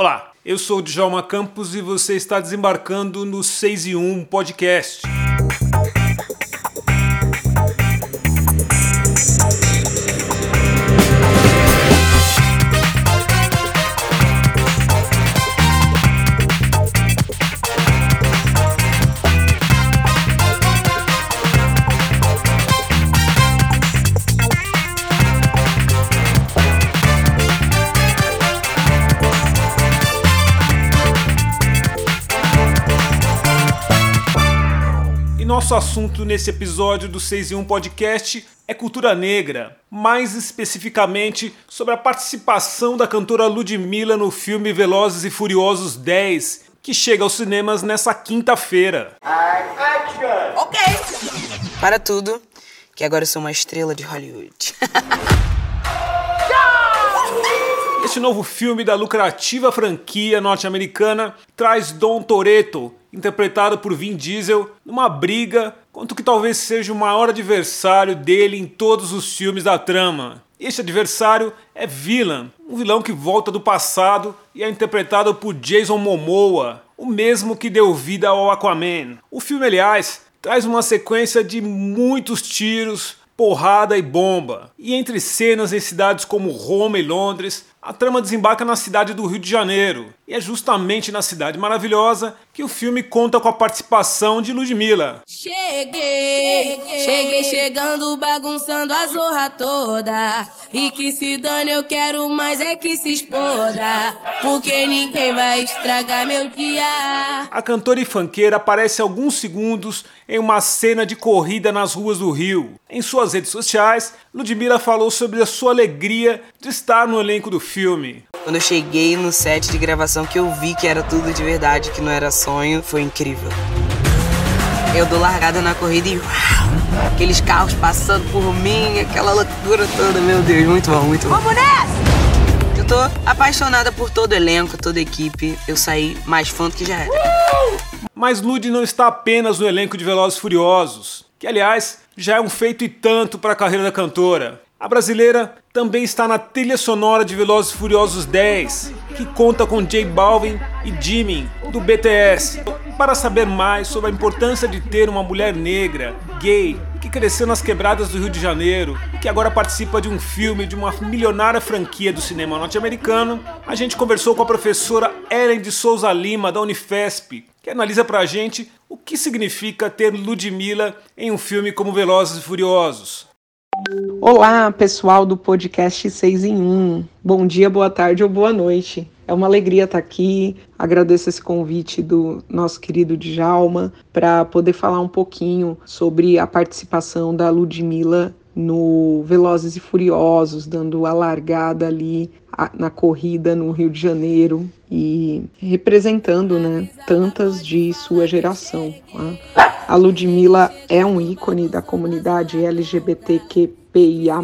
Olá, eu sou o Djalma Campos e você está desembarcando no 6 e 1 Podcast. Nosso assunto nesse episódio do 6 em 1 Podcast é cultura negra, mais especificamente sobre a participação da cantora Ludmilla no filme Velozes e Furiosos 10, que chega aos cinemas nessa quinta-feira. Ok. Para tudo, que agora eu sou uma estrela de Hollywood. Este novo filme da lucrativa franquia norte-americana traz Dom Toretto, interpretado por Vin Diesel, numa briga contra o que talvez seja o maior adversário dele em todos os filmes da trama. Este adversário é Villain, um vilão que volta do passado e é interpretado por Jason Momoa, o mesmo que deu vida ao Aquaman. O filme, aliás, traz uma sequência de muitos tiros, porrada e bomba. E entre cenas em cidades como Roma e Londres, a trama desembarca na cidade do Rio de Janeiro. E é justamente na cidade maravilhosa que o filme conta com a participação de Ludmilla. Cheguei, cheguei chegando, bagunçando a zorra toda. E que se dane, eu quero mais é que se exploda. Porque ninguém vai estragar meu dia. A cantora e fanqueira aparece alguns segundos em uma cena de corrida nas ruas do Rio. Em suas redes sociais, Ludmilla falou sobre a sua alegria de estar no elenco do filme. Quando eu cheguei no set de gravação que eu vi que era tudo de verdade, que não era sonho, foi incrível. Eu dou largada na corrida e uau, aqueles carros passando por mim, aquela loucura toda, meu Deus, muito bom, muito bom. Vamos nessa! Eu tô apaixonada por todo o elenco, toda a equipe. Eu saí mais fã do que já era. Mas Lud não está apenas no elenco de Velozes Furiosos, que aliás já é um feito e tanto para a carreira da cantora. A brasileira também está na trilha sonora de Velozes Furiosos 10, que conta com J Balvin e Jimin, do BTS. Para saber mais sobre a importância de ter uma mulher negra, gay, que cresceu nas quebradas do Rio de Janeiro e que agora participa de um filme de uma milionária franquia do cinema norte-americano, a gente conversou com a professora Ellen de Souza Lima, da Unifesp, que analisa pra gente o que significa ter Ludmilla em um filme como Velozes e Furiosos. Olá, pessoal do podcast 6 em 1. Bom dia, boa tarde ou boa noite. É uma alegria estar aqui. Agradeço esse convite do nosso querido Djalma para poder falar um pouquinho sobre a participação da Ludmilla no Velozes e Furiosos, dando a largada ali na corrida no Rio de Janeiro e representando né, tantas de sua geração. Né? A Ludmilla é um ícone da comunidade LGBTQ PIA+,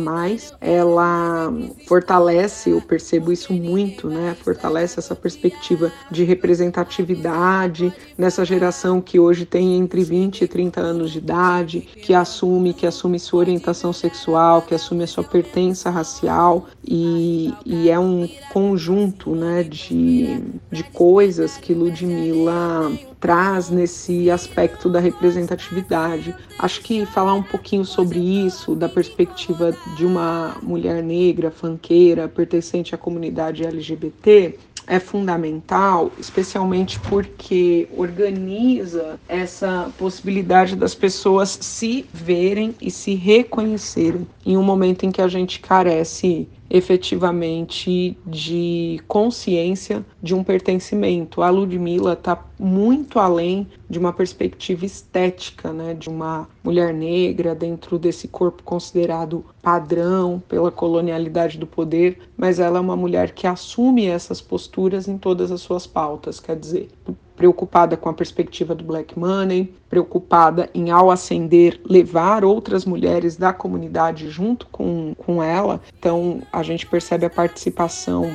ela fortalece, eu percebo isso muito, né? Fortalece essa perspectiva de representatividade nessa geração que hoje tem entre 20 e 30 anos de idade, que assume, que assume sua orientação sexual, que assume a sua pertença racial e, e é um conjunto, né, de, de coisas que Ludmilla traz nesse aspecto da representatividade. Acho que falar um pouquinho sobre isso, da perspectiva de uma mulher negra, fanqueira, pertencente à comunidade LGBT, é fundamental, especialmente porque organiza essa possibilidade das pessoas se verem e se reconhecerem em um momento em que a gente carece efetivamente de consciência de um pertencimento. A Ludmilla está muito além de uma perspectiva estética, né, de uma mulher negra dentro desse corpo considerado padrão pela colonialidade do poder, mas ela é uma mulher que assume essas posturas em todas as suas pautas, quer dizer, preocupada com a perspectiva do black money, preocupada em, ao ascender, levar outras mulheres da comunidade junto com, com ela. Então, a gente percebe a participação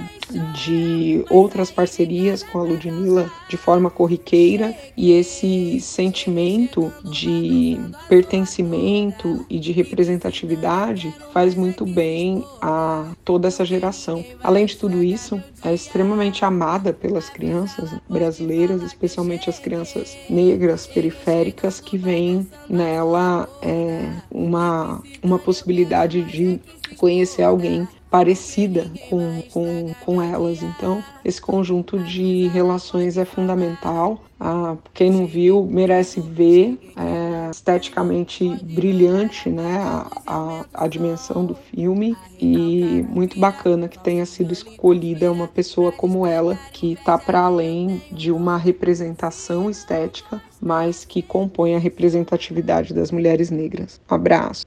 de outras parcerias com a Ludmilla de forma corriqueira e esse sentimento de pertencimento e de representatividade faz muito bem a toda essa geração. Além de tudo isso, é extremamente amada pelas crianças brasileiras, especialmente as crianças negras periféricas que veem nela é, uma, uma possibilidade de conhecer alguém parecida com, com, com elas. Então, esse conjunto de relações é fundamental. Ah, quem não viu merece ver. É esteticamente brilhante né, a, a, a, dimensão do filme e muito bacana que tenha sido escolhida uma pessoa como ela, que está para além de uma representação estética, mas que compõe a representatividade das mulheres negras. Um abraço.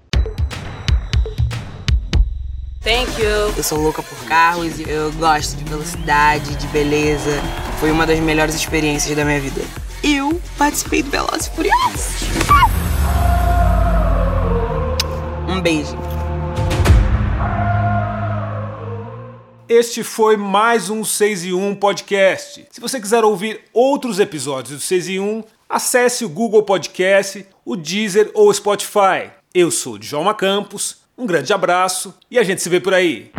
Thank you. Eu sou louca por carros, eu gosto de velocidade, de beleza. Foi uma das melhores experiências da minha vida. Eu participei do Velozes e Furiosos. Um beijo. Este foi mais um 6 e 1 podcast. Se você quiser ouvir outros episódios do 6 e 1, acesse o Google Podcast, o Deezer ou o Spotify. Eu sou Djalma Campos um grande abraço e a gente se vê por aí.